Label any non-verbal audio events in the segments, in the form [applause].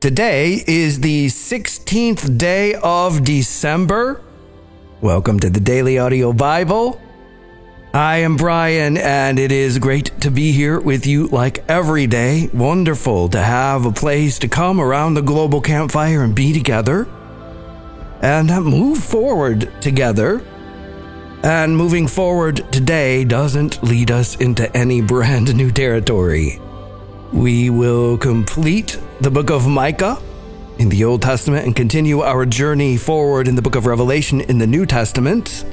Today is the 16th day of December. Welcome to the Daily Audio Bible. I am Brian, and it is great to be here with you like every day. Wonderful to have a place to come around the global campfire and be together and move forward together. And moving forward today doesn't lead us into any brand new territory. We will complete the book of Micah in the Old Testament and continue our journey forward in the book of Revelation in the New Testament.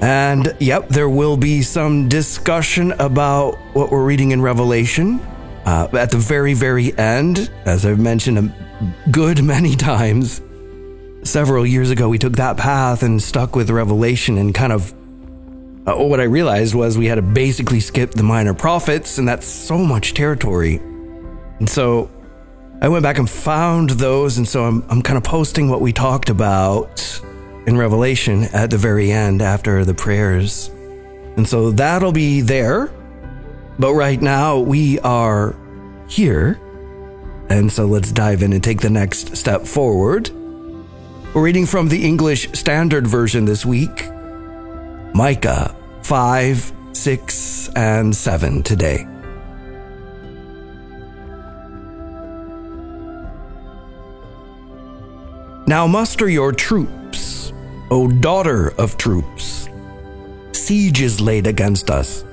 And yep, there will be some discussion about what we're reading in Revelation uh, at the very, very end. As I've mentioned a good many [laughs] times, several years ago, we took that path and stuck with Revelation and kind of uh, what I realized was we had to basically skip the minor prophets, and that's so much territory. And so I went back and found those, and so I'm, I'm kind of posting what we talked about in Revelation at the very end after the prayers. And so that'll be there. But right now we are here. And so let's dive in and take the next step forward. We're reading from the English Standard Version this week. Micah 5, 6, and 7 today. Now muster your troops, O daughter of troops. Siege is laid against us.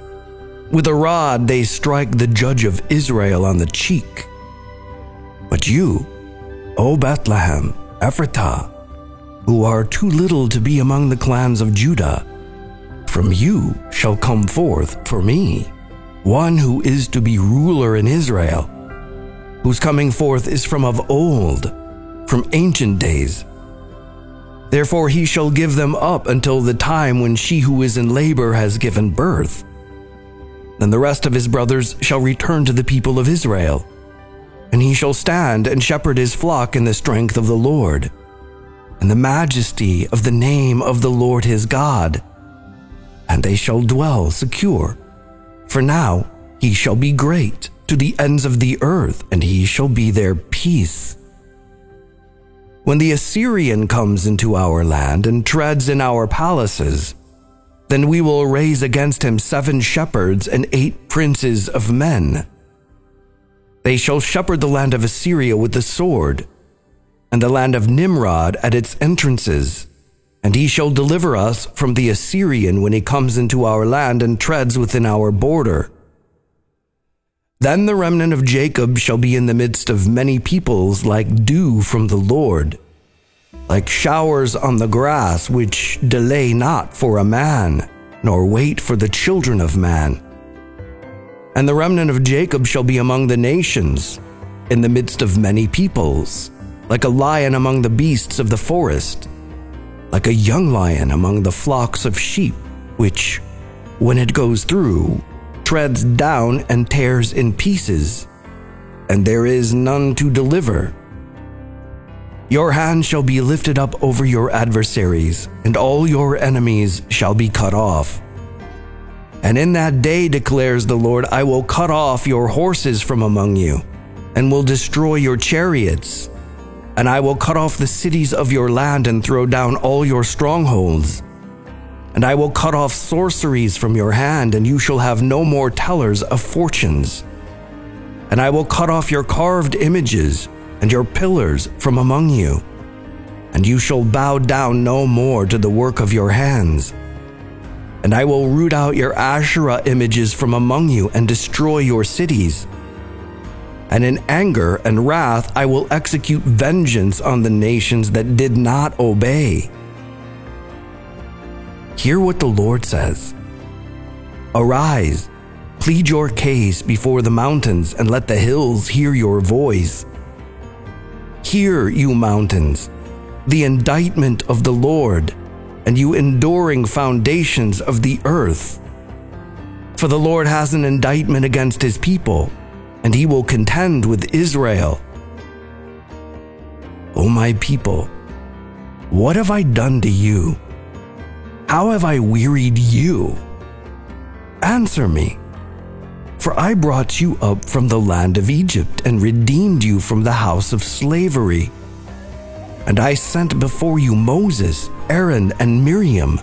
With a rod they strike the judge of Israel on the cheek. But you, O Bethlehem, Ephrathah, who are too little to be among the clans of Judah, from you shall come forth for me one who is to be ruler in Israel, whose coming forth is from of old, from ancient days. Therefore he shall give them up until the time when she who is in labor has given birth. Then the rest of his brothers shall return to the people of Israel, and he shall stand and shepherd his flock in the strength of the Lord, and the majesty of the name of the Lord his God and they shall dwell secure. For now he shall be great to the ends of the earth, and he shall be their peace. When the Assyrian comes into our land and treads in our palaces, then we will raise against him seven shepherds and eight princes of men. They shall shepherd the land of Assyria with the sword, and the land of Nimrod at its entrances and he shall deliver us from the Assyrian when he comes into our land and treads within our border. Then the remnant of Jacob shall be in the midst of many peoples like dew from the Lord, like showers on the grass, which delay not for a man, nor wait for the children of man. And the remnant of Jacob shall be among the nations, in the midst of many peoples, like a lion among the beasts of the forest like a young lion among the flocks of sheep, which, when it goes through, treads down and tears in pieces, and there is none to deliver. Your hand shall be lifted up over your adversaries, and all your enemies shall be cut off. And in that day, declares the Lord, I will cut off your horses from among you, and will destroy your chariots and I will cut off the cities of your land and throw down all your strongholds. And I will cut off sorceries from your hand, and you shall have no more tellers of fortunes. And I will cut off your carved images and your pillars from among you. And you shall bow down no more to the work of your hands. And I will root out your Asherah images from among you and destroy your cities and in anger and wrath I will execute vengeance on the nations that did not obey. Hear what the Lord says Arise, plead your case before the mountains, and let the hills hear your voice. Hear, you mountains, the indictment of the Lord, and you enduring foundations of the earth. For the Lord has an indictment against his people and he will contend with Israel. O my people, what have I done to you? How have I wearied you? Answer me. For I brought you up from the land of Egypt and redeemed you from the house of slavery. And I sent before you Moses, Aaron, and Miriam.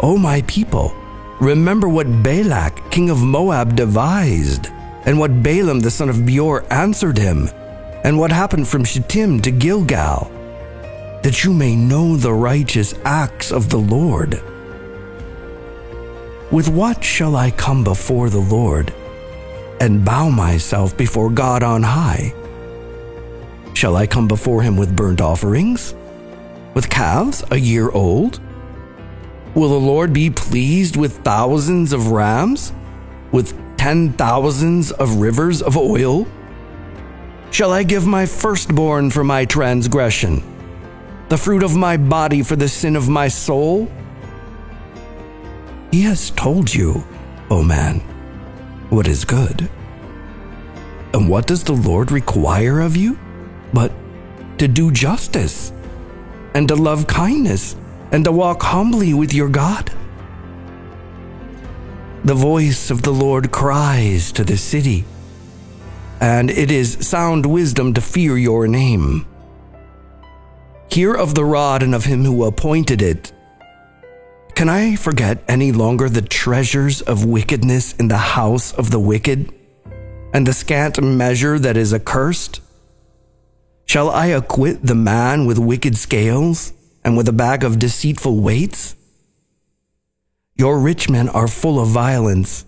O my people, remember what Balak, king of Moab, devised, and what Balaam the son of Beor answered him, and what happened from Shittim to Gilgal, that you may know the righteous acts of the Lord. With what shall I come before the Lord and bow myself before God on high? Shall I come before him with burnt offerings? With calves a year old? Will the Lord be pleased with thousands of rams? With ten thousands of rivers of oil? Shall I give my firstborn for my transgression, the fruit of my body for the sin of my soul? He has told you, O man, what is good. And what does the Lord require of you? but to do justice and to love kindness and to walk humbly with your God. The voice of the Lord cries to the city, and it is sound wisdom to fear your name. Hear of the rod and of him who appointed it. Can I forget any longer the treasures of wickedness in the house of the wicked, and the scant measure that is accursed? Shall I acquit the man with wicked scales and with a bag of deceitful weights? Your rich men are full of violence.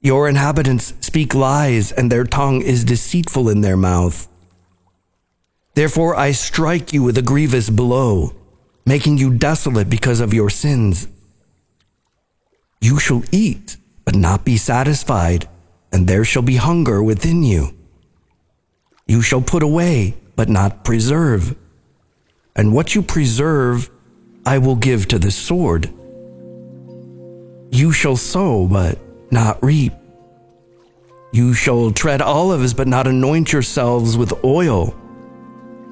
Your inhabitants speak lies, and their tongue is deceitful in their mouth. Therefore I strike you with a grievous blow, making you desolate because of your sins. You shall eat, but not be satisfied, and there shall be hunger within you. You shall put away, but not preserve. And what you preserve, I will give to the sword. You shall sow, but not reap. You shall tread olives, but not anoint yourselves with oil.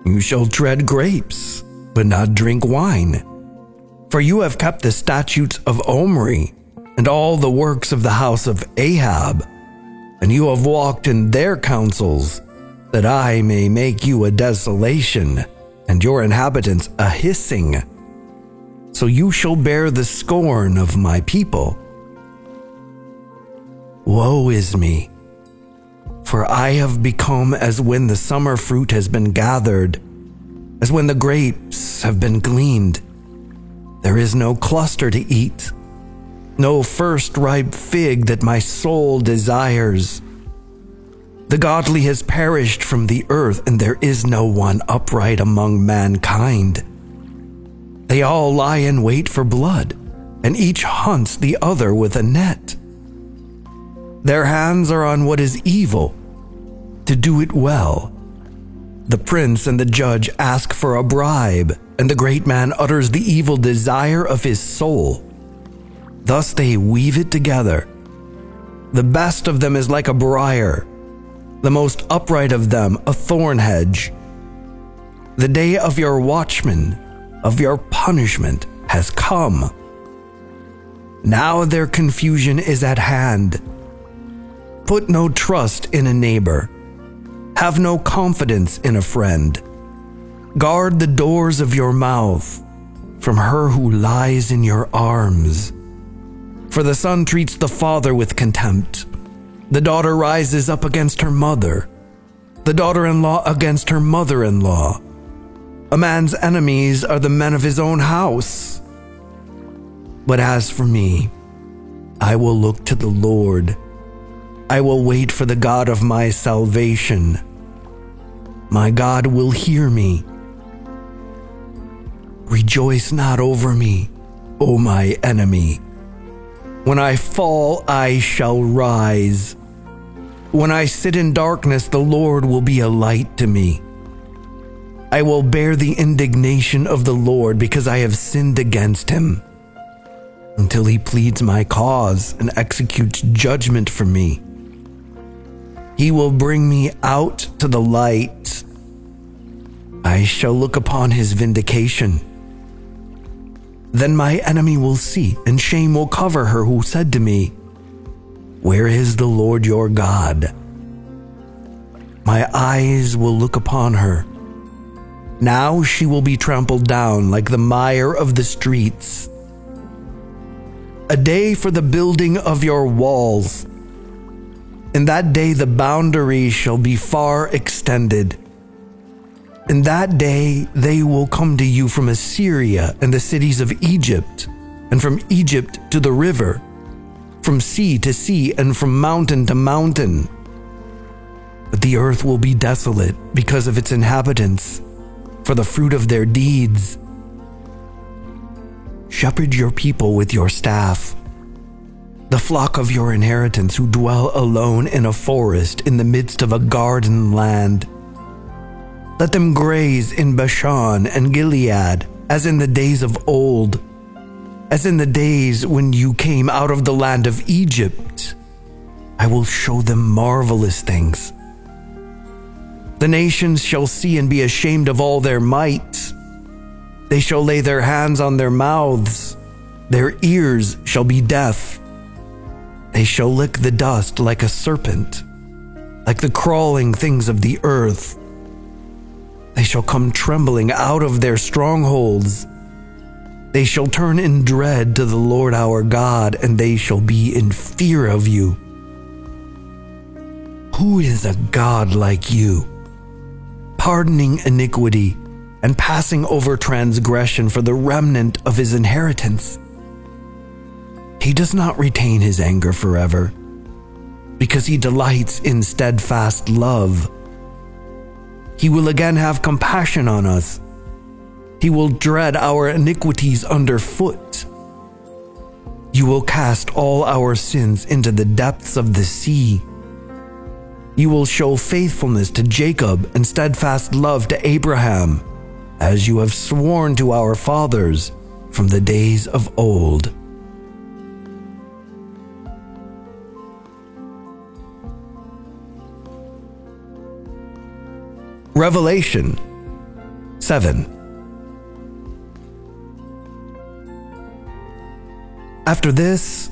You shall tread grapes, but not drink wine. For you have kept the statutes of Omri and all the works of the house of Ahab, and you have walked in their counsels that I may make you a desolation, and your inhabitants a hissing. So you shall bear the scorn of my people. Woe is me, for I have become as when the summer fruit has been gathered, as when the grapes have been gleaned. There is no cluster to eat, no first ripe fig that my soul desires. The godly has perished from the earth, and there is no one upright among mankind. They all lie in wait for blood, and each hunts the other with a net. Their hands are on what is evil, to do it well. The prince and the judge ask for a bribe, and the great man utters the evil desire of his soul. Thus they weave it together. The best of them is like a briar the most upright of them a thorn hedge. The day of your watchman, of your punishment, has come. Now their confusion is at hand. Put no trust in a neighbor. Have no confidence in a friend. Guard the doors of your mouth from her who lies in your arms. For the son treats the father with contempt the daughter rises up against her mother, the daughter in law against her mother in law. A man's enemies are the men of his own house. But as for me, I will look to the Lord. I will wait for the God of my salvation. My God will hear me. Rejoice not over me, O my enemy. When I fall, I shall rise. When I sit in darkness, the Lord will be a light to me. I will bear the indignation of the Lord because I have sinned against him until he pleads my cause and executes judgment for me. He will bring me out to the light. I shall look upon his vindication. Then my enemy will see, and shame will cover her who said to me, Where is the Lord your God? My eyes will look upon her. Now she will be trampled down like the mire of the streets. A day for the building of your walls. In that day the boundary shall be far extended. In that day they will come to you from Assyria and the cities of Egypt, and from Egypt to the river, from sea to sea, and from mountain to mountain. But the earth will be desolate because of its inhabitants, for the fruit of their deeds. Shepherd your people with your staff, the flock of your inheritance who dwell alone in a forest in the midst of a garden land. Let them graze in Bashan and Gilead, as in the days of old, as in the days when you came out of the land of Egypt. I will show them marvelous things. The nations shall see and be ashamed of all their might. They shall lay their hands on their mouths, their ears shall be deaf. They shall lick the dust like a serpent, like the crawling things of the earth. They shall come trembling out of their strongholds. They shall turn in dread to the Lord our God, and they shall be in fear of you. Who is a God like you, pardoning iniquity and passing over transgression for the remnant of his inheritance. He does not retain his anger forever, because he delights in steadfast love. He will again have compassion on us. He will dread our iniquities underfoot. You will cast all our sins into the depths of the sea. You will show faithfulness to Jacob and steadfast love to Abraham as you have sworn to our fathers from the days of old. Revelation 7 After this,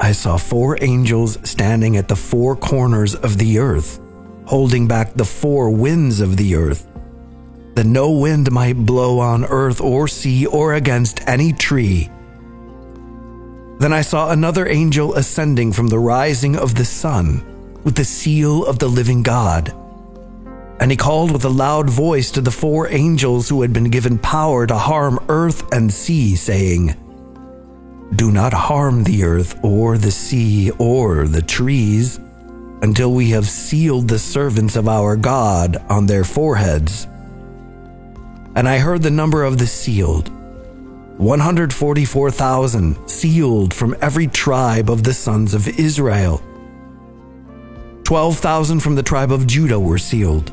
I saw four angels standing at the four corners of the earth, holding back the four winds of the earth that no wind might blow on earth or sea or against any tree. Then I saw another angel ascending from the rising of the sun with the seal of the living God. And he called with a loud voice to the four angels who had been given power to harm earth and sea, saying, Do not harm the earth or the sea or the trees until we have sealed the servants of our God on their foreheads. And I heard the number of the sealed 144,000 sealed from every tribe of the sons of Israel. 12,000 from the tribe of Judah were sealed,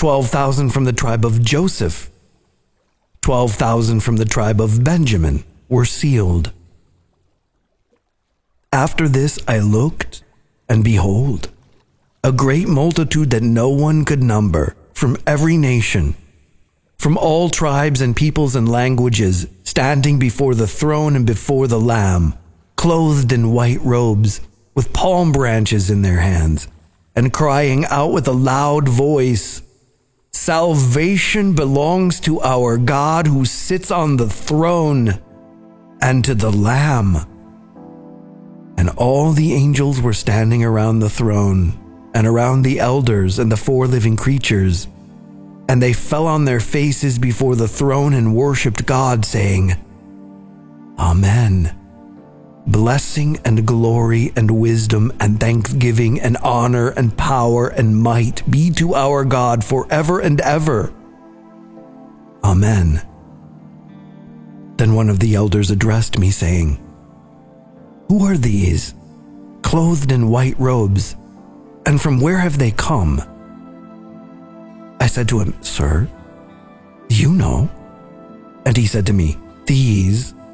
12,000 from the tribe of Joseph, 12,000 from the tribe of Benjamin were sealed. After this I looked, and behold, a great multitude that no one could number from every nation from all tribes and peoples and languages, standing before the throne and before the Lamb, clothed in white robes, with palm branches in their hands, and crying out with a loud voice, Salvation belongs to our God who sits on the throne and to the Lamb. And all the angels were standing around the throne and around the elders and the four living creatures and they fell on their faces before the throne and worshipped God, saying, Amen. Blessing and glory and wisdom and thanksgiving and honor and power and might be to our God forever and ever. Amen. Then one of the elders addressed me, saying, Who are these? clothed in white robes, and from where have they come? I said to him, Sir, you know. And he said to me, These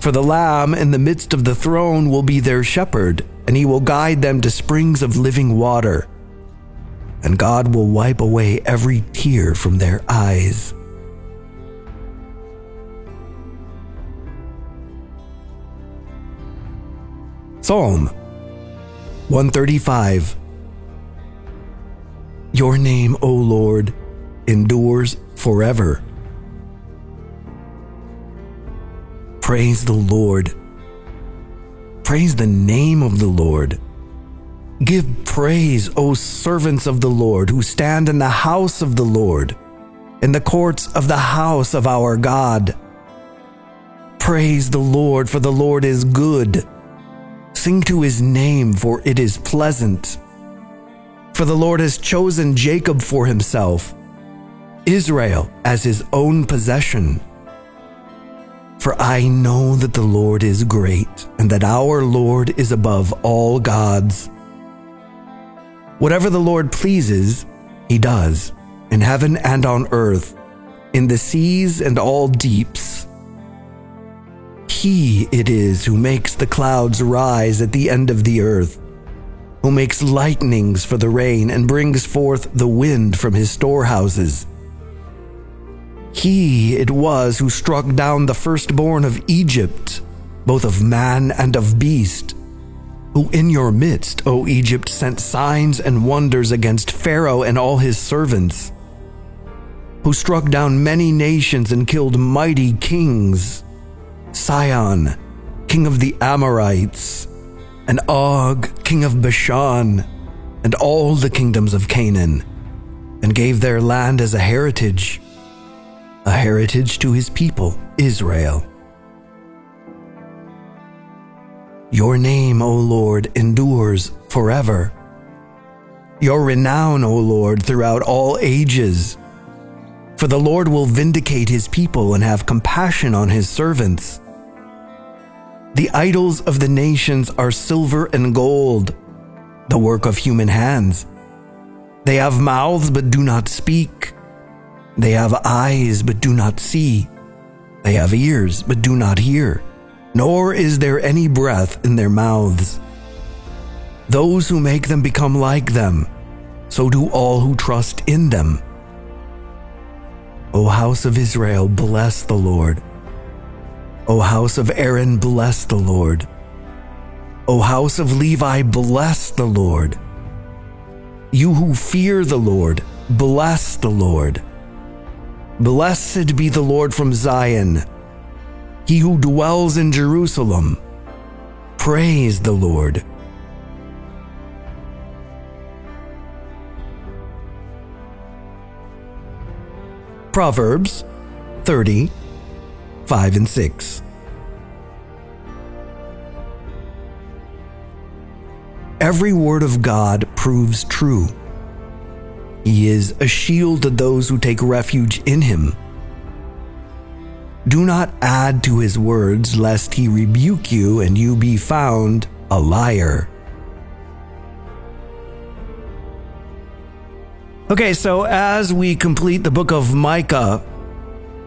For the Lamb in the midst of the throne will be their shepherd, and he will guide them to springs of living water. And God will wipe away every tear from their eyes. Psalm 135 Your name, O Lord, endures forever. Praise the Lord. Praise the name of the Lord. Give praise, O servants of the Lord, who stand in the house of the Lord, in the courts of the house of our God. Praise the Lord, for the Lord is good. Sing to his name, for it is pleasant. For the Lord has chosen Jacob for himself, Israel as his own possession. For I know that the Lord is great, and that our Lord is above all gods. Whatever the Lord pleases, he does, in heaven and on earth, in the seas and all deeps. He it is who makes the clouds rise at the end of the earth, who makes lightnings for the rain and brings forth the wind from his storehouses. He it was who struck down the firstborn of Egypt, both of man and of beast, who in your midst, O Egypt, sent signs and wonders against Pharaoh and all his servants, who struck down many nations and killed mighty kings, Sihon, king of the Amorites, and Og, king of Bashan, and all the kingdoms of Canaan, and gave their land as a heritage a heritage to his people, Israel. Your name, O Lord, endures forever. Your renown, O Lord, throughout all ages. For the Lord will vindicate his people and have compassion on his servants. The idols of the nations are silver and gold, the work of human hands. They have mouths but do not speak they have eyes but do not see. They have ears but do not hear, nor is there any breath in their mouths. Those who make them become like them, so do all who trust in them. O house of Israel, bless the Lord. O house of Aaron, bless the Lord. O house of Levi, bless the Lord. You who fear the Lord, bless the Lord. Blessed be the Lord from Zion, he who dwells in Jerusalem. Praise the Lord. Proverbs 30, 5 and 6. Every word of God proves true he is a shield to those who take refuge in him. Do not add to his words, lest he rebuke you and you be found a liar. Okay, so as we complete the book of Micah,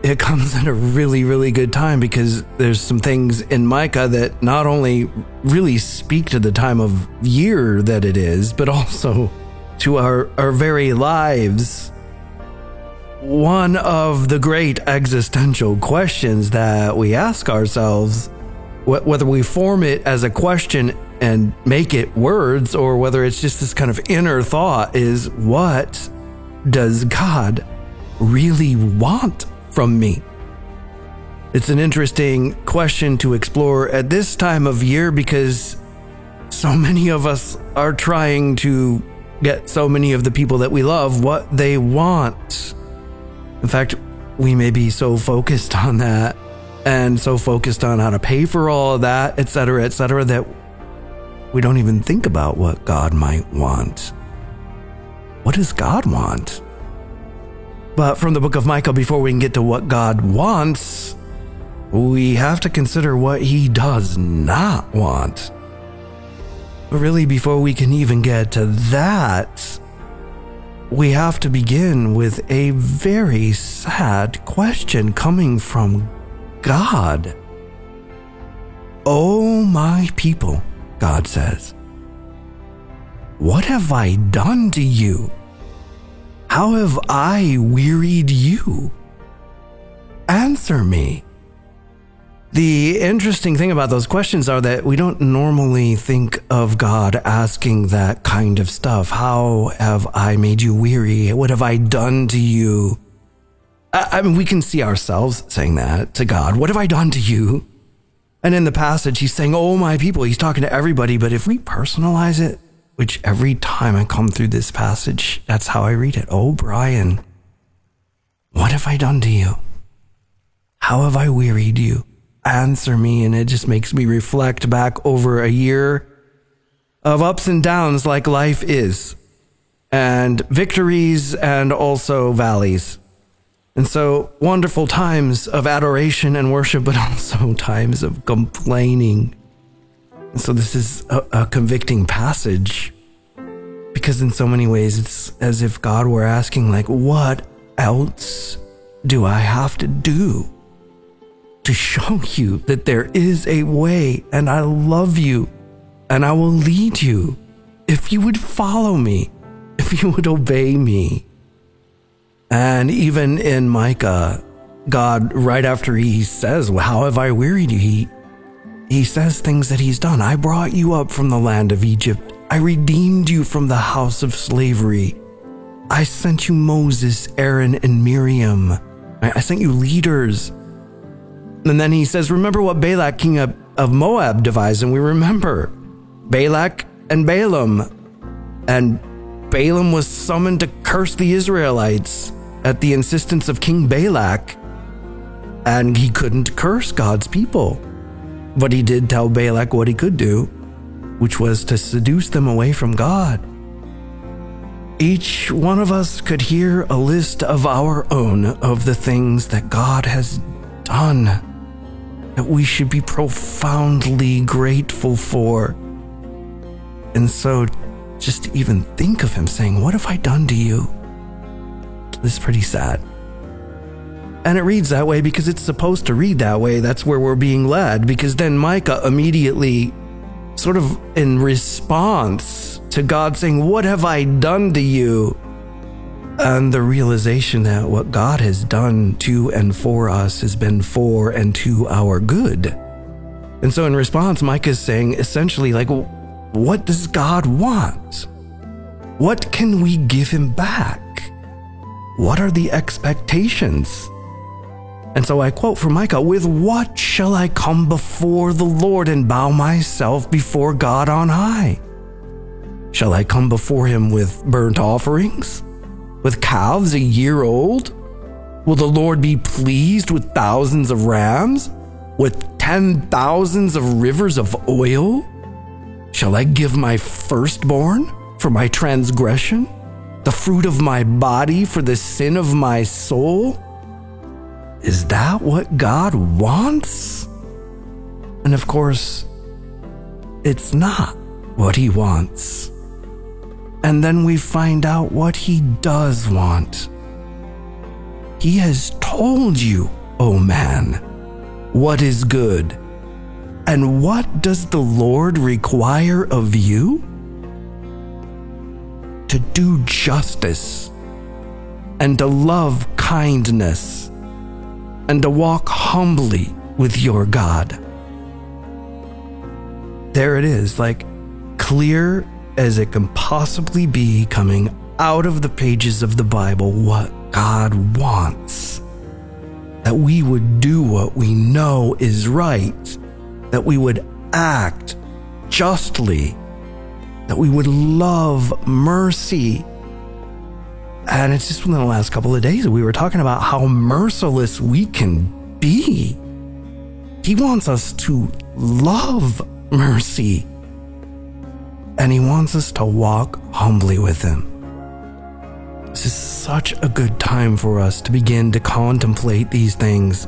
it comes at a really, really good time because there's some things in Micah that not only really speak to the time of year that it is, but also to our, our very lives. One of the great existential questions that we ask ourselves, wh- whether we form it as a question and make it words, or whether it's just this kind of inner thought, is what does God really want from me? It's an interesting question to explore at this time of year because so many of us are trying to get so many of the people that we love what they want. In fact, we may be so focused on that and so focused on how to pay for all of that, etc., etc., that we don't even think about what God might want. What does God want? But from the book of Micah, before we can get to what God wants, we have to consider what he does not want. But really, before we can even get to that, we have to begin with a very sad question coming from God. Oh, my people, God says, what have I done to you? How have I wearied you? Answer me. The interesting thing about those questions are that we don't normally think of God asking that kind of stuff. How have I made you weary? What have I done to you? I, mean, we can see ourselves saying that to God. What have I done to you? And in the passage, he's saying, Oh, my people. He's talking to everybody. But if we personalize it, which every time I come through this passage, that's how I read it. Oh, Brian, what have I done to you? How have I wearied you? Answer me. And it just makes me reflect back over a year of ups and downs like life is, and victories and also valleys. And so, wonderful times of adoration and worship, but [laughs] also times of complaining so this is a, a convicting passage because in so many ways it's as if God were asking like what else do I have to do to show you that there is a way and I love you and I will lead you if you would follow me, if you would obey me. And even in Micah, God, right after he says, How have I wearied you? He he says things that he's done. I brought you up from the land of Egypt. I redeemed you from the house of slavery. I sent you Moses, Aaron, and Miriam. I sent you leaders. And then he says, Remember what Balak, king of, of Moab, devised. And we remember Balak and Balaam. And Balaam was summoned to curse the Israelites at the insistence of King Balak. And he couldn't curse God's people. But he did tell Balak what he could do, which was to seduce them away from God. Each one of us could hear a list of our own of the things that God has done that we should be profoundly grateful for. And so, just to even think of him saying, What have I done to you? This is pretty sad. And it reads that way because it's supposed to read that way. That's where we're being led. Because then Micah immediately, sort of in response to God saying, What have I done to you? And the realization that what God has done to and for us has been for and to our good. And so in response, Micah is saying essentially, like, what does God want? What can we give him back? What are the expectations? And so I quote from Micah With what shall I come before the Lord and bow myself before God on high? Shall I come before him with burnt offerings? With calves a year old? Will the Lord be pleased with thousands of rams? With ten thousands of rivers of oil? Shall I give my firstborn for my transgression? The fruit of my body for the sin of my soul? Is that what God wants? And of course, it's not what He wants. And then we find out what He does want. He has told you, O oh man, what is good. And what does the Lord require of you? To do justice and to love kindness and to walk humbly with your God. There it is, like clear as it can possibly be coming out of the pages of the Bible what God wants. That we would do what we know is right, that we would act justly that we would love mercy. And it's just within the last couple of days we were talking about how merciless we can be. He wants us to love mercy. And he wants us to walk humbly with him. This is such a good time for us to begin to contemplate these things,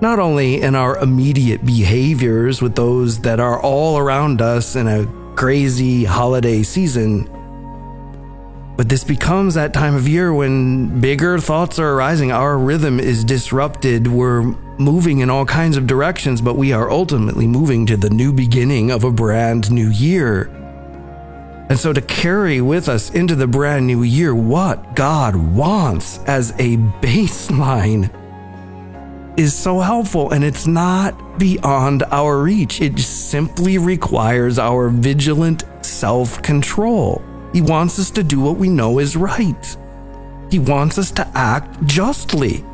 not only in our immediate behaviors with those that are all around us in a crazy holiday season, but this becomes that time of year when bigger thoughts are arising. Our rhythm is disrupted. We're moving in all kinds of directions, but we are ultimately moving to the new beginning of a brand new year. And so to carry with us into the brand new year what God wants as a baseline is so helpful and it's not beyond our reach. It simply requires our vigilant self control. He wants us to do what we know is right. He wants us to act justly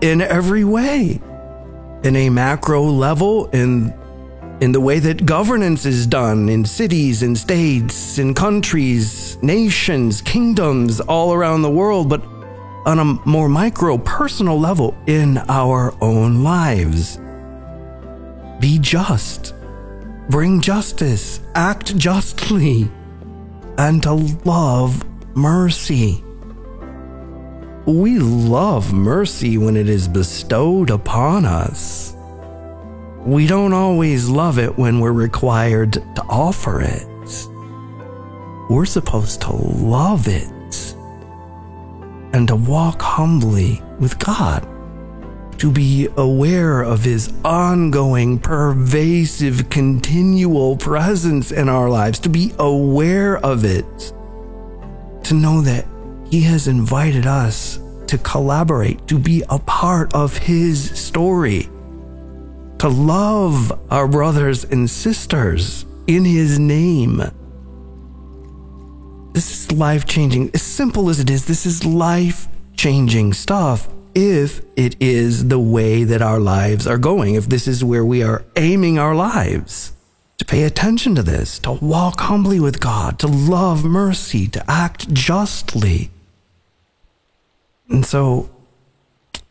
in every way. In a macro level, in in the way that governance is done in cities and states, in countries, nations, kingdoms all around the world, but on a more micro personal level in our own lives. Be just, bring justice, act justly, and to love mercy. We love mercy when it is bestowed upon us we don't always love it when we're required to offer it. We're supposed to love it and to walk humbly with God, to be aware of His ongoing, pervasive, continual presence in our lives, to be aware of it, to know that He has invited us to collaborate, to be a part of His story to love our brothers and sisters in His name. This is life changing. As simple as it is, this is life changing stuff if it is the way that our lives are going, if this is where we are aiming our lives. To pay attention to this, to walk humbly with God, to love mercy, to act justly. And so,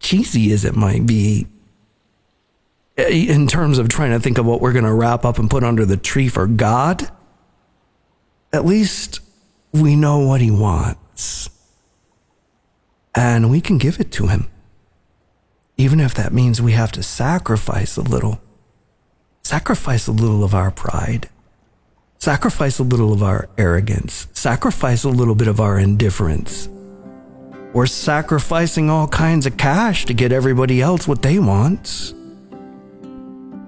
cheesy as it might be, Uh, in terms of trying to think of what we're going to wrap up and put under the tree for God, at least we know what He wants. And we can give it to Him. Even if that means we have to sacrifice a little. Sacrifice a little of our pride. Sacrifice a little of our arrogance. Sacrifice a little bit of our indifference. We're sacrificing all kinds of cash to get everybody else what they want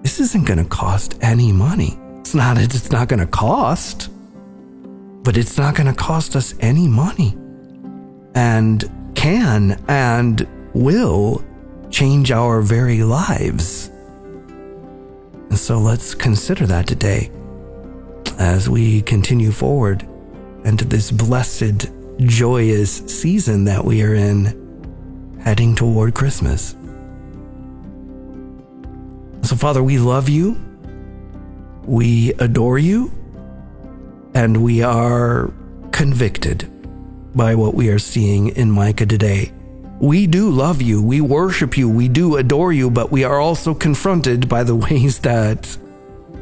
this isn't going to cost any money. It's not, it's not going to cost, but it's not going to cost us any money and can and will change our very lives. And so let's consider that today as we continue forward into this blessed, joyous season that we are in, heading toward Christmas. So, Father, we love you, we adore you, and we are convicted by what we are seeing in Micah today. We do love you, we worship you, we do adore you, but we are also confronted by the [laughs] ways that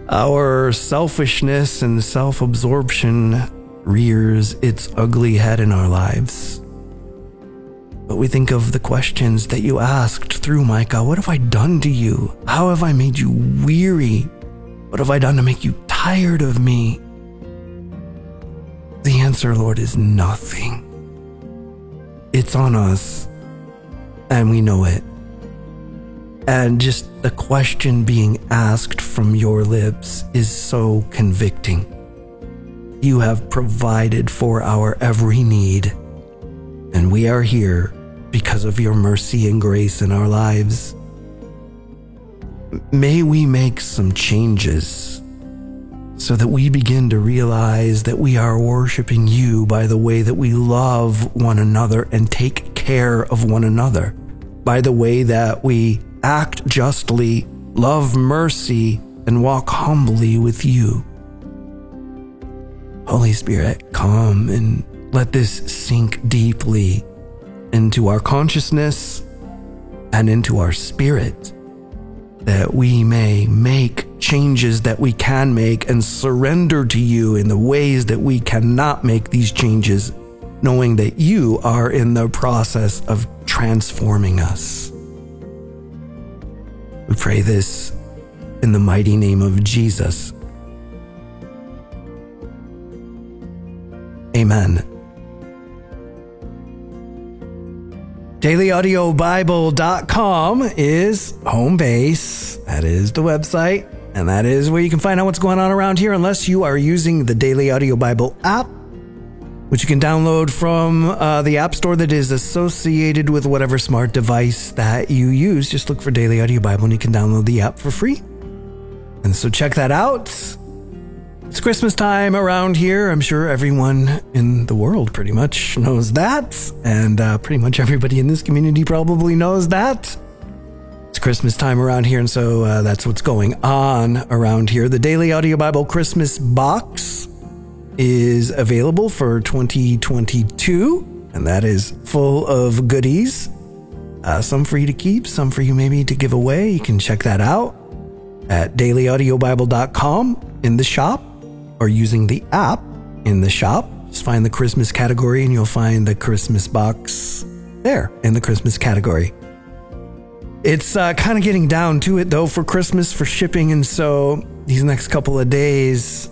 our selfishness and self absorption rears its ugly head in our lives. But we think of the questions that you asked through Micah What have I done to you? How have I made you weary? What have I done to make you tired of me? The answer, Lord, is nothing. It's on us, and we know it. And just the question being asked from your lips is so convicting. You have provided for our every need, and we are here because of your mercy and grace in our lives. May we make some changes so that we begin to realize that we are worshiping you by the way that we love one another and take care of one another, by the way that we act justly, love mercy, and walk humbly with you. Holy Spirit, come and let this sink deeply into our consciousness and into our spirit that we may make changes that we can make and surrender to you in the ways that we cannot make these changes, knowing that you are in the process of transforming us. We pray this in the mighty name of Jesus. Amen. DailyAudioBible.com is home base. That is the website. And that is where you can find out what's going on around here, unless you are using the Daily Audio Bible app, which you can download from uh, the App Store that is associated with whatever smart device that you use. Just look for Daily Audio Bible and you can download the app for free. And so check that out. It's Christmas time around here. I'm sure everyone in the world pretty much knows that. And uh, pretty much everybody in this community probably knows that. It's Christmas time around here, and so uh, that's what's going on around here. The Daily Audio Bible Christmas box is available for 2022, and that is full of goodies. Uh, some for you to keep, some for you maybe to give away. You can check that out at dailyaudiobible.com in the shop or using the app in the shop. Just find the Christmas category and you'll find the Christmas box there in the Christmas category. It's uh, kind of getting down to it though for Christmas for shipping, and so these next couple of days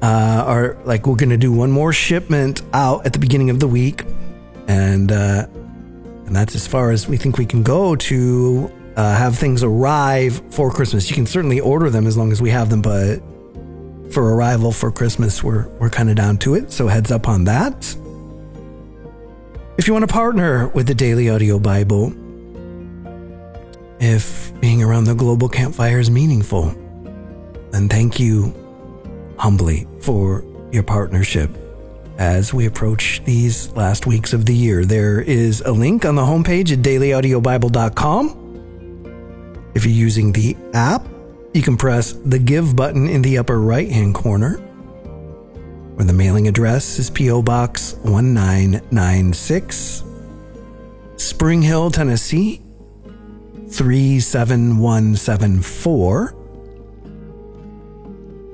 uh, are like we're gonna do one more shipment out at the beginning of the week, and uh, and that's as far as we think we can go to uh, have things arrive for Christmas. You can certainly order them as long as we have them, but for arrival for Christmas, we're we're kind of down to it. So heads up on that. If you want to partner with the Daily Audio Bible, if being around the global campfire is meaningful, then thank you humbly for your partnership. As we approach these last weeks of the year, there is a link on the homepage at dailyaudiobible.com. If you're using the app, you can press the Give button in the upper right hand corner, where the mailing address is P.O. Box 1996, Spring Hill, Tennessee 37174.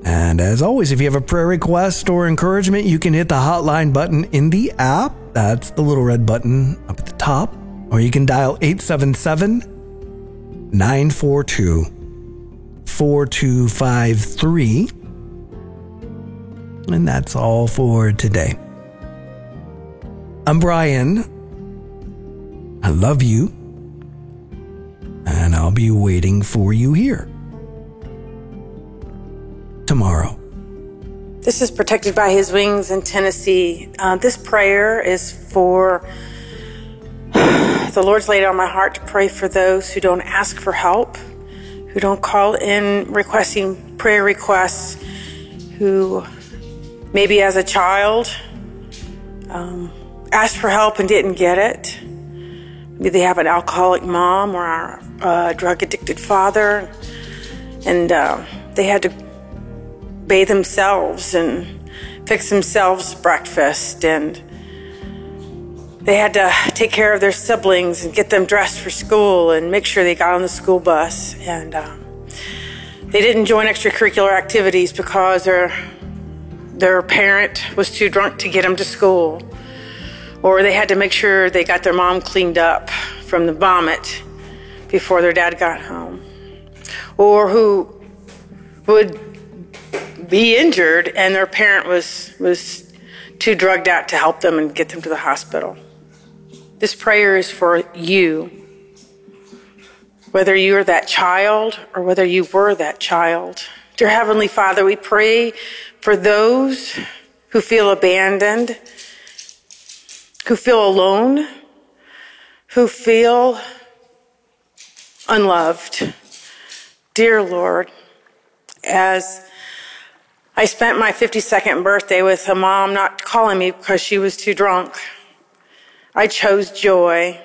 And as always, if you have a prayer request or encouragement, you can hit the hotline button in the app. That's the little red button up at the top. Or you can dial 877 942 4253. And that's all for today. I'm Brian. I love you. And I'll be waiting for you here tomorrow. This is Protected by His Wings in Tennessee. Uh, this prayer is for [sighs] the Lord's laid on my heart to pray for those who don't ask for help who don't call in requesting prayer requests, who maybe as a child um, asked for help and didn't get it. Maybe they have an alcoholic mom or a uh, drug addicted father, and uh, they had to bathe themselves and fix themselves breakfast and they had to take care of their siblings and get them dressed for school and make sure they got on the school bus. And um, they didn't join extracurricular activities because their their parent was too drunk to get them to school, or they had to make sure they got their mom cleaned up from the vomit before their dad got home, or who would be injured and their parent was was too drugged out to help them and get them to the hospital. This prayer is for you. Whether you're that child or whether you were that child. Dear Heavenly Father, we pray for those who feel abandoned, who feel alone, who feel unloved. Dear Lord, as I spent my 52nd birthday with a mom not calling me because she was too drunk. I chose joy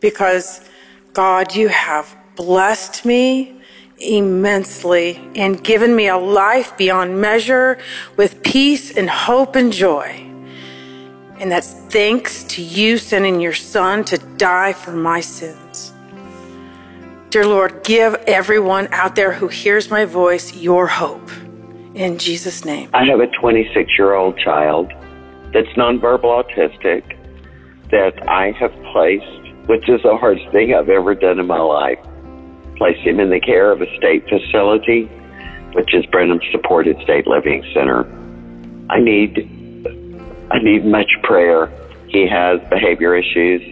because God, you have blessed me immensely and given me a life beyond measure with peace and hope and joy. And that's thanks to you sending your son to die for my sins. Dear Lord, give everyone out there who hears my voice your hope. In Jesus' name. I have a 26 year old child that's nonverbal autistic that I have placed, which is the hardest thing I've ever done in my life. Place him in the care of a state facility, which is Brenham Supported State Living Center. I need I need much prayer. He has behavior issues.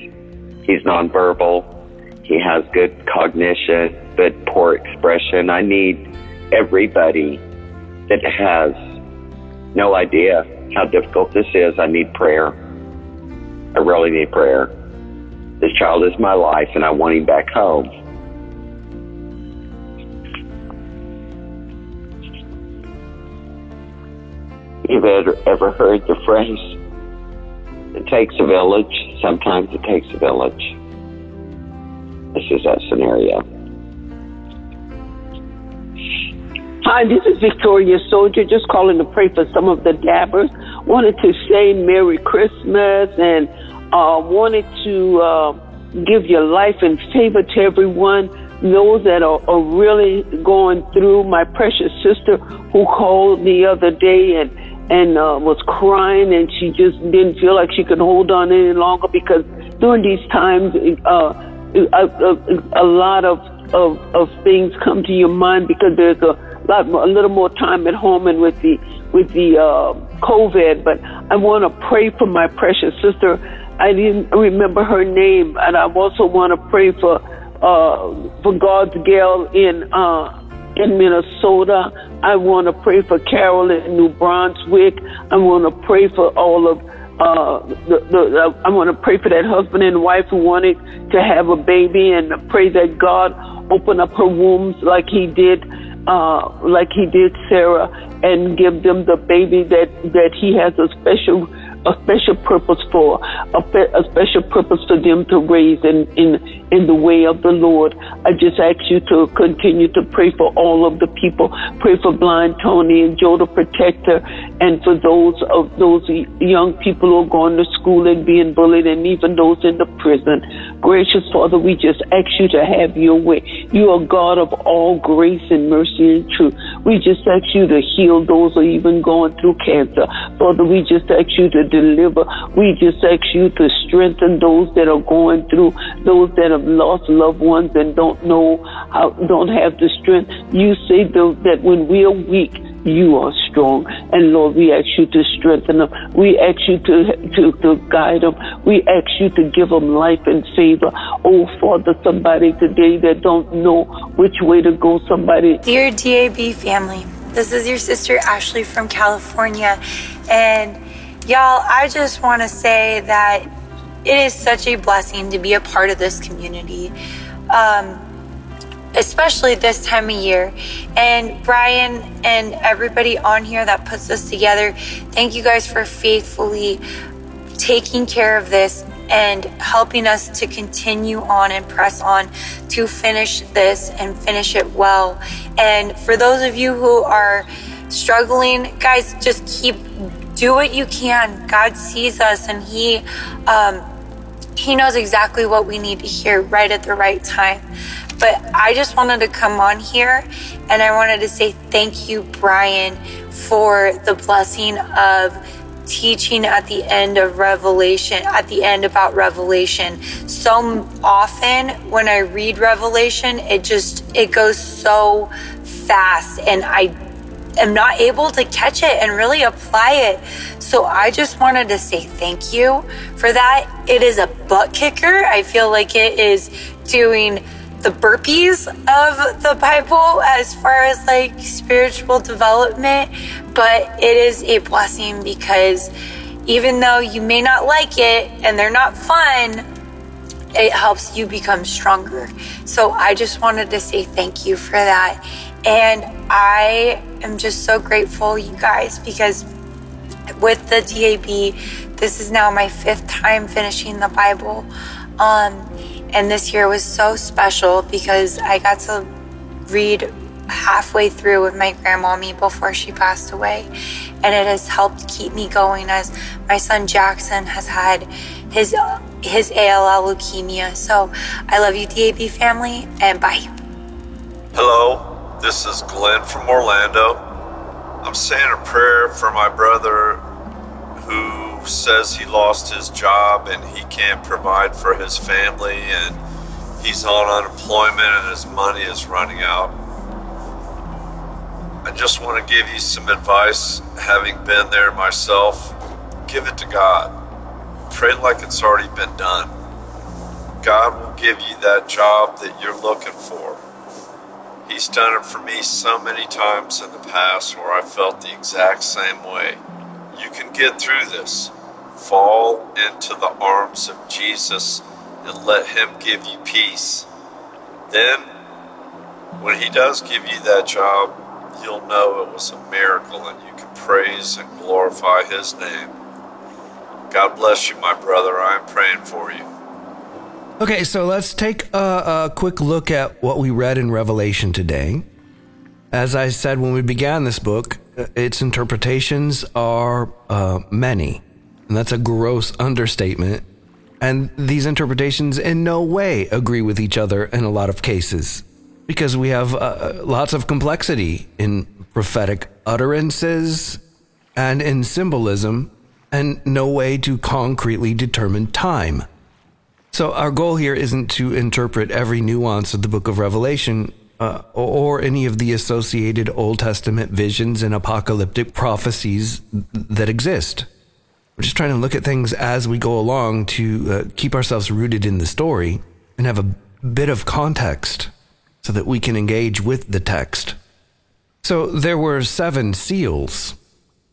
He's nonverbal. He has good cognition, but poor expression. I need everybody that has no idea how difficult this is. I need prayer. I really need prayer. This child is my life, and I want him back home. You've ever, ever heard the phrase, it takes a village, sometimes it takes a village. This is that scenario. Hi, this is Victoria Soldier, just calling to pray for some of the dabbers. Wanted to say Merry Christmas and uh, wanted to uh, give your life and favor to everyone. Those that are, are really going through. My precious sister who called the other day and and uh, was crying, and she just didn't feel like she could hold on any longer because during these times, uh, a, a, a lot of, of of things come to your mind because there's a lot a little more time at home and with the with the uh, COVID. But I want to pray for my precious sister. I didn't remember her name, and I also want to pray for uh, for God's girl in uh, in Minnesota. I want to pray for Carol in New Brunswick. I want to pray for all of uh, the, the, I want to pray for that husband and wife who wanted to have a baby and pray that God open up her wombs like he did, uh, like he did Sarah and give them the baby that, that he has a special a special purpose for, a, a special purpose for them to raise in, in, in the way of the Lord. I just ask you to continue to pray for all of the people. Pray for blind Tony and Joe the protector and for those of those young people who are going to school and being bullied and even those in the prison. Gracious Father, we just ask you to have your way. You are God of all grace and mercy and truth. We just ask you to heal those who are even going through cancer. Father, we just ask you to deliver. We just ask you to strengthen those that are going through, those that have lost loved ones and don't know how, don't have the strength. You say that when we are weak, you are strong. And Lord, we ask you to strengthen them. We ask you to, to, to guide them. We ask you to give them life and favor. Oh, Father, somebody today that don't know which way to go, somebody. Dear DAB family, this is your sister Ashley from California. And Y'all, I just want to say that it is such a blessing to be a part of this community, um, especially this time of year. And Brian and everybody on here that puts this together, thank you guys for faithfully taking care of this and helping us to continue on and press on to finish this and finish it well. And for those of you who are struggling, guys, just keep do what you can. God sees us and He, um, He knows exactly what we need to hear right at the right time. But I just wanted to come on here and I wanted to say thank you, Brian, for the blessing of teaching at the end of Revelation, at the end about Revelation. So often when I read Revelation, it just, it goes so fast and I am not able to catch it and really apply it. So I just wanted to say thank you for that. It is a butt kicker. I feel like it is doing the burpees of the Bible as far as like spiritual development, but it is a blessing because even though you may not like it and they're not fun, it helps you become stronger. So I just wanted to say thank you for that. And I am just so grateful, you guys, because with the DAB, this is now my fifth time finishing the Bible. Um, and this year was so special because I got to read halfway through with my grandmommy before she passed away. And it has helped keep me going as my son Jackson has had his his ALL leukemia. So I love you, DAB family, and bye. Hello, this is Glenn from Orlando. I'm saying a prayer for my brother who says he lost his job and he can't provide for his family and he's on unemployment and his money is running out. I just want to give you some advice, having been there myself. Give it to God. Pray like it's already been done. God will give you that job that you're looking for. He's done it for me so many times in the past where I felt the exact same way. You can get through this. Fall into the arms of Jesus and let Him give you peace. Then, when He does give you that job, you'll know it was a miracle and you can praise and glorify His name. God bless you, my brother. I am praying for you. Okay, so let's take a, a, quick look at what we read in Revelation today. As I said when we began this book, uh, its interpretations are uh, many, and that's a gross understatement. And these interpretations in no way agree with each other in a lot of cases because we have uh, lots of complexity in prophetic utterances and in symbolism, and no way to concretely determine time. So, our goal here isn't to interpret every nuance of the book of Revelation uh, or any of the associated Old Testament visions and apocalyptic prophecies that exist. We're just trying to look at things as we go along to uh, keep ourselves rooted in the story and have a bit of context so that we can engage with the text. So there were seven seals,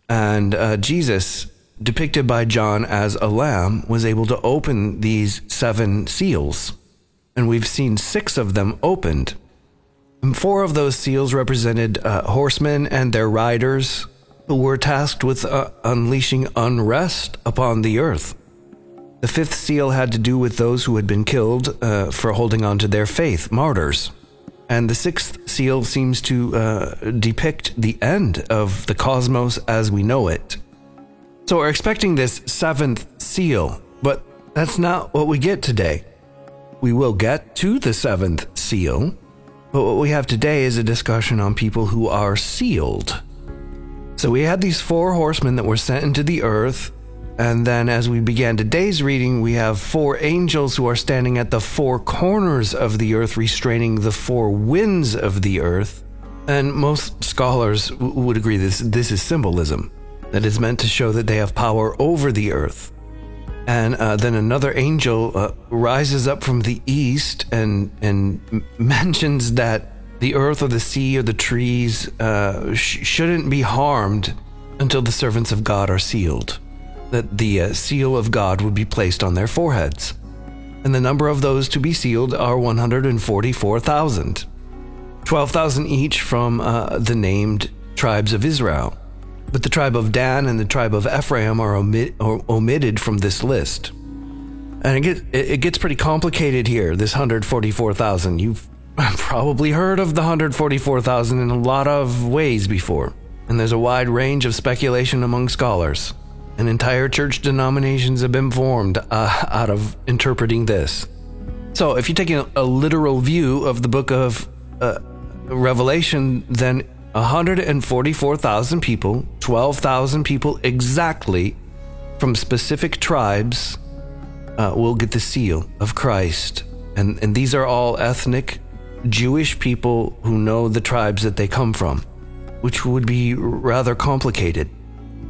and uh, Jesus, depicted by John as a lamb, was able to open these seven seals. And we've seen six of them opened. And four of those seals represented uh, horsemen and their riders who were tasked with uh, unleashing unrest upon the earth. The fifth seal had to do with those who had been killed uh, for holding on to their faith, martyrs. And the sixth seal seems to uh, depict the end of the cosmos as we know it. So we're expecting this seventh seal, but that's not what we get today. We will get to the seventh seal, but what we have today is a discussion on people who are sealed. So we had these four horsemen that were sent into the earth and then, as we began today's reading, we have four angels who are standing at the four corners of the earth, restraining the four winds of the earth. And most scholars w- would agree this, this is symbolism, that is meant to show that they have power over the earth. And uh, then another angel uh, rises up from the east and, and mentions that the earth or the sea or the trees uh, sh- shouldn't be harmed until the servants of God are sealed that the uh, seal of God would be placed on their foreheads. And the number of those to be sealed are 144,000, 12,000 each from uh, the named tribes of Israel. But the tribe of Dan and the tribe of Ephraim are, omit- are omitted from this list. And it, get, it gets pretty complicated here, this 144,000. You've [laughs] probably heard of the 144,000 in a lot of ways before, and there's a wide range of speculation among scholars and entire church denominations have been formed uh, out of interpreting this. So, if you're taking a literal view of the book of uh, Revelation, then 144,000 people, 12,000 people exactly from specific tribes uh, will get the seal of Christ. And, and these are all ethnic Jewish people who know the tribes that they come from, which would be rather complicated.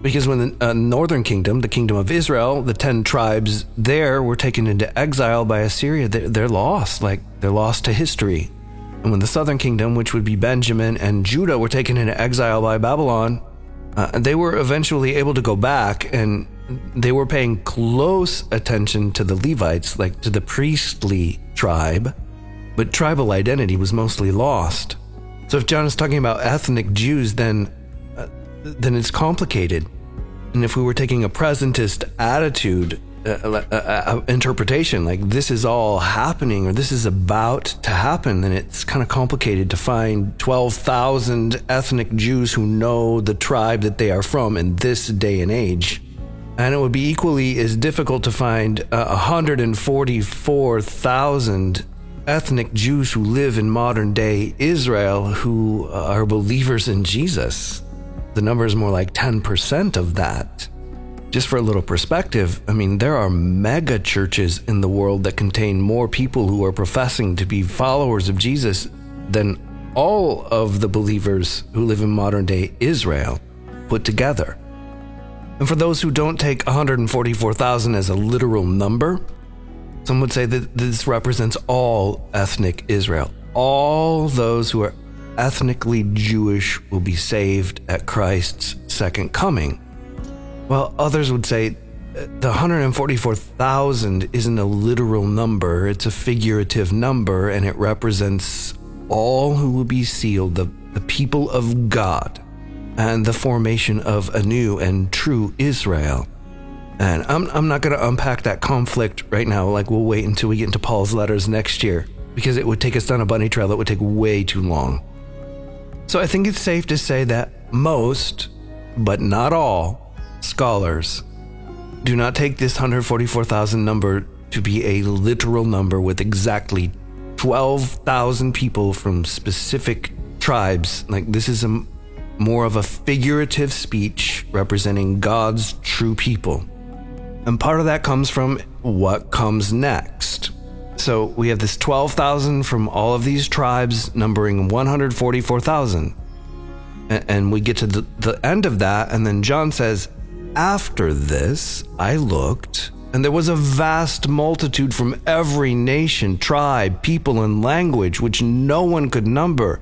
Because when the uh, northern kingdom, the kingdom of Israel, the 10 tribes there were taken into exile by Assyria, they're, they're lost. Like, they're lost to history. And when the southern kingdom, which would be Benjamin and Judah, were taken into exile by Babylon, uh, they were eventually able to go back and they were paying close attention to the Levites, like to the priestly tribe, but tribal identity was mostly lost. So if John is talking about ethnic Jews, then then it's complicated. And if we were taking a presentist attitude, uh, uh, interpretation, like this is all happening or this is about to happen, then it's kind of complicated to find 12,000 ethnic Jews who know the tribe that they are from in this day and age. And it would be equally as difficult to find uh, 144,000 ethnic Jews who live in modern day Israel who are believers in Jesus. The number is more like 10% of that. Just for a little perspective, I mean, there are mega churches in the world that contain more people who are professing to be followers of Jesus than all of the believers who live in modern day Israel put together. And for those who don't take 144,000 as a literal number, some would say that this represents all ethnic Israel. All those who are ethnically Jewish will be saved at Christ's second coming. Well, others would say uh, the 144,000 isn't a literal number, it's a figurative number, and it represents all who will be sealed, the, the people of God and the formation of a new and true Israel. And I'm, I'm not going to unpack that conflict right now. Like, we'll wait until we get into Paul's letters next year because it would take us down a bunny trail that would take way too long. So I think it's safe to say that most, but not all, scholars do not take this 144,000 number to be a literal number with exactly 12,000 people from specific tribes. Like, this is a more of a figurative speech representing God's true people. And part of that comes from what comes next. So we have this 12,000 from all of these tribes, numbering 144,000. And we get to the, the end of that, and then John says, After this, I looked, and there was a vast multitude from every nation, tribe, people, and language, which no one could number,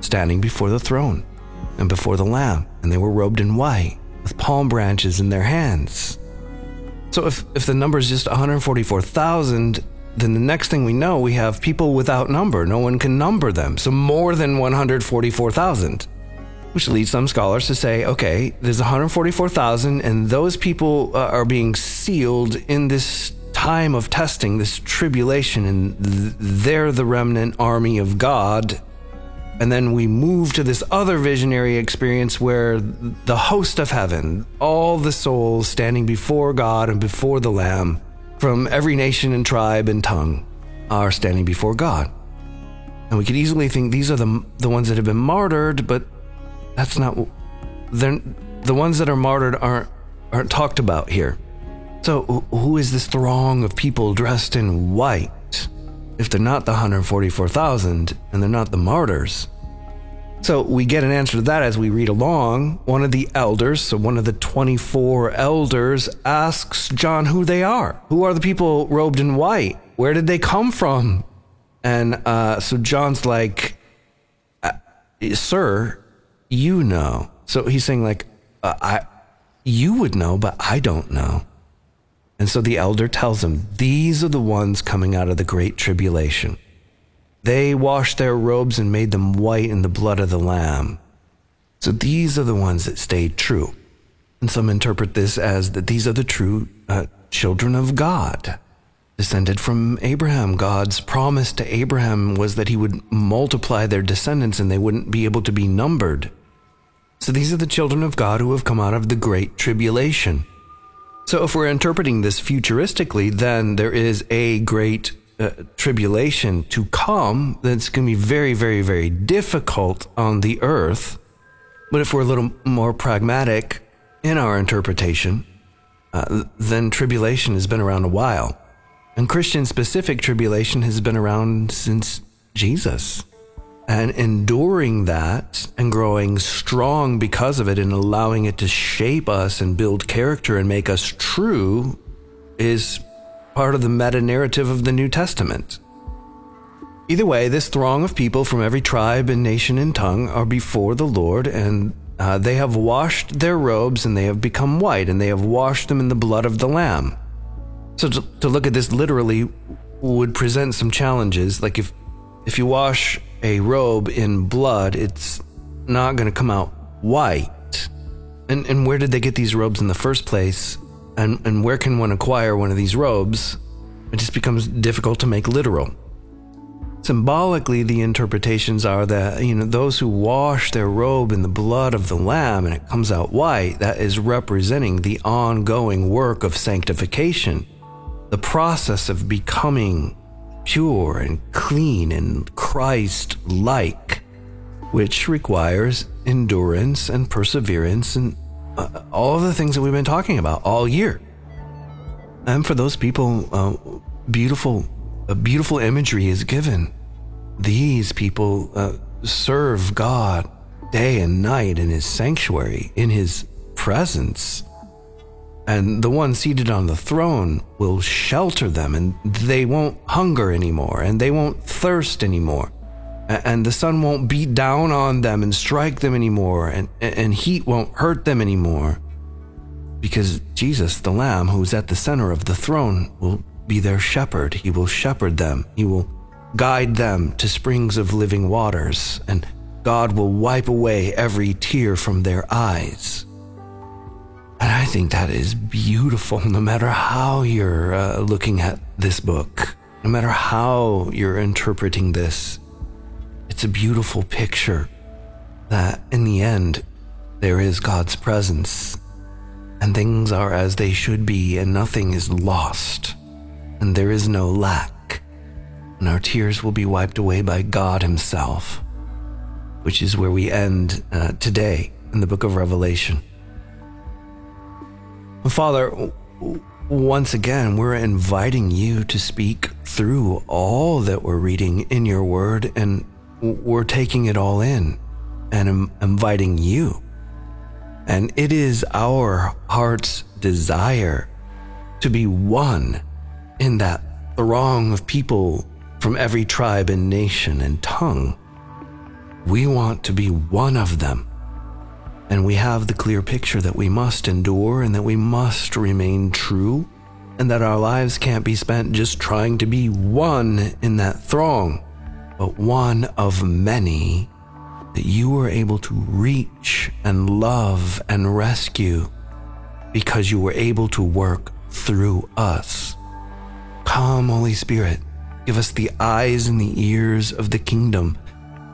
standing before the throne and before the Lamb, and they were robed in white, with palm branches in their hands. So if, if the number is just 144,000, then the next thing we know, we have people without number. No one can number them. So more than 144,000. Which leads some scholars to say, okay, there's 144,000, and those people uh, are being sealed in this time of testing, this tribulation, and th- they're the remnant army of God and then we move to this other visionary experience where the host of heaven, all the souls standing before God and before the Lamb from every nation and tribe and tongue, are standing before God. And we could easily think these are the, the ones that have been martyred, but that's not. They're, the ones that are martyred aren't, aren't talked about here. So, who is this throng of people dressed in white? If they're not the 144,000 and they're not the martyrs, so we get an answer to that as we read along. One of the elders, so one of the 24 elders, asks John who they are. Who are the people robed in white? Where did they come from? And uh, so John's like, uh, Sir, you know. So he's saying, like, uh, I, you would know, but I don't know. And so the elder tells him, These are the ones coming out of the great tribulation. They washed their robes and made them white in the blood of the Lamb. So these are the ones that stayed true. And some interpret this as that these are the true uh, children of God, descended from Abraham. God's promise to Abraham was that he would multiply their descendants and they wouldn't be able to be numbered. So these are the children of God who have come out of the great tribulation. So if we're interpreting this futuristically, then there is a great uh, tribulation to come, that's going to be very, very, very difficult on the earth. But if we're a little more pragmatic in our interpretation, uh, then tribulation has been around a while. And Christian specific tribulation has been around since Jesus. And enduring that and growing strong because of it and allowing it to shape us and build character and make us true is part of the meta narrative of the New Testament. Either way, this throng of people from every tribe and nation and tongue are before the Lord, and uh, they have washed their robes and they have become white, and they have washed them in the blood of the Lamb. So to, to look at this literally would present some challenges. Like if if you wash a robe in blood, it's not going to come out white. And and where did they get these robes in the first place? And, and where can one acquire one of these robes? It just becomes difficult to make literal. Symbolically, the interpretations are that, you know, those who wash their robe in the blood of the Lamb and it comes out white, that is representing the ongoing work of sanctification, the process of becoming pure and clean and Christ like, which requires endurance and perseverance and uh, all the things that we've been talking about all year. And for those people, uh, beautiful, a beautiful imagery is given. These people uh, serve God day and night in His sanctuary, in His presence. And the one seated on the throne will shelter them, and they won't hunger anymore, and they won't thirst anymore. And the sun won't beat down on them and strike them anymore, and, and heat won't hurt them anymore because Jesus, the Lamb, who's at the center of the throne, will be their shepherd. He will shepherd them. He will guide them to springs of living waters, and God will wipe away every tear from their eyes. And I think that is beautiful, no matter how you're uh, looking at this book, no matter how you're interpreting this. It's a beautiful picture that in the end, there is God's presence and things are as they should be, and nothing is lost, and there is no lack, and our tears will be wiped away by God Himself, which is where we end uh, today in the book of Revelation. Father, once again, we're inviting you to speak through all that we're reading in your word, and we're taking it all in and inviting you and it is our heart's desire to be one in that throng of people from every tribe and nation and tongue. We want to be one of them. And we have the clear picture that we must endure and that we must remain true, and that our lives can't be spent just trying to be one in that throng, but one of many that you were able to reach and love and rescue because you were able to work through us. Come, Holy Spirit, give us the eyes and the ears of the kingdom.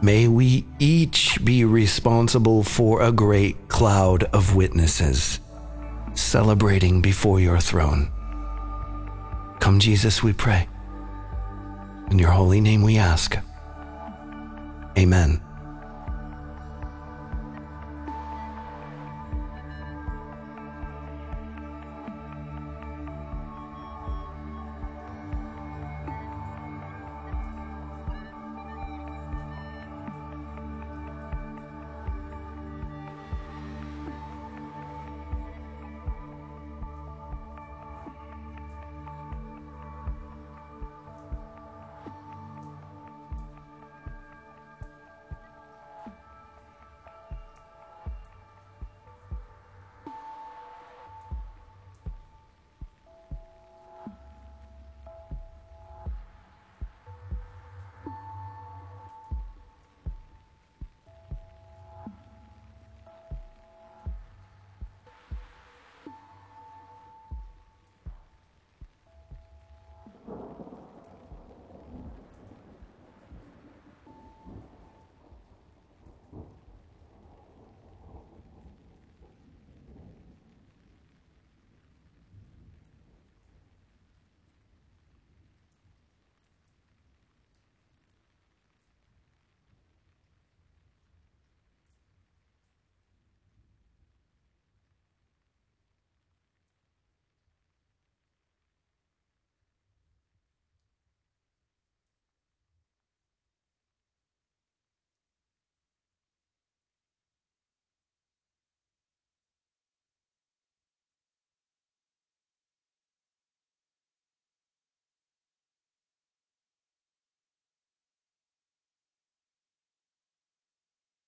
May we each be responsible for a great cloud of witnesses, celebrating before your throne. Come, Jesus, we pray. In your holy name we ask. Amen.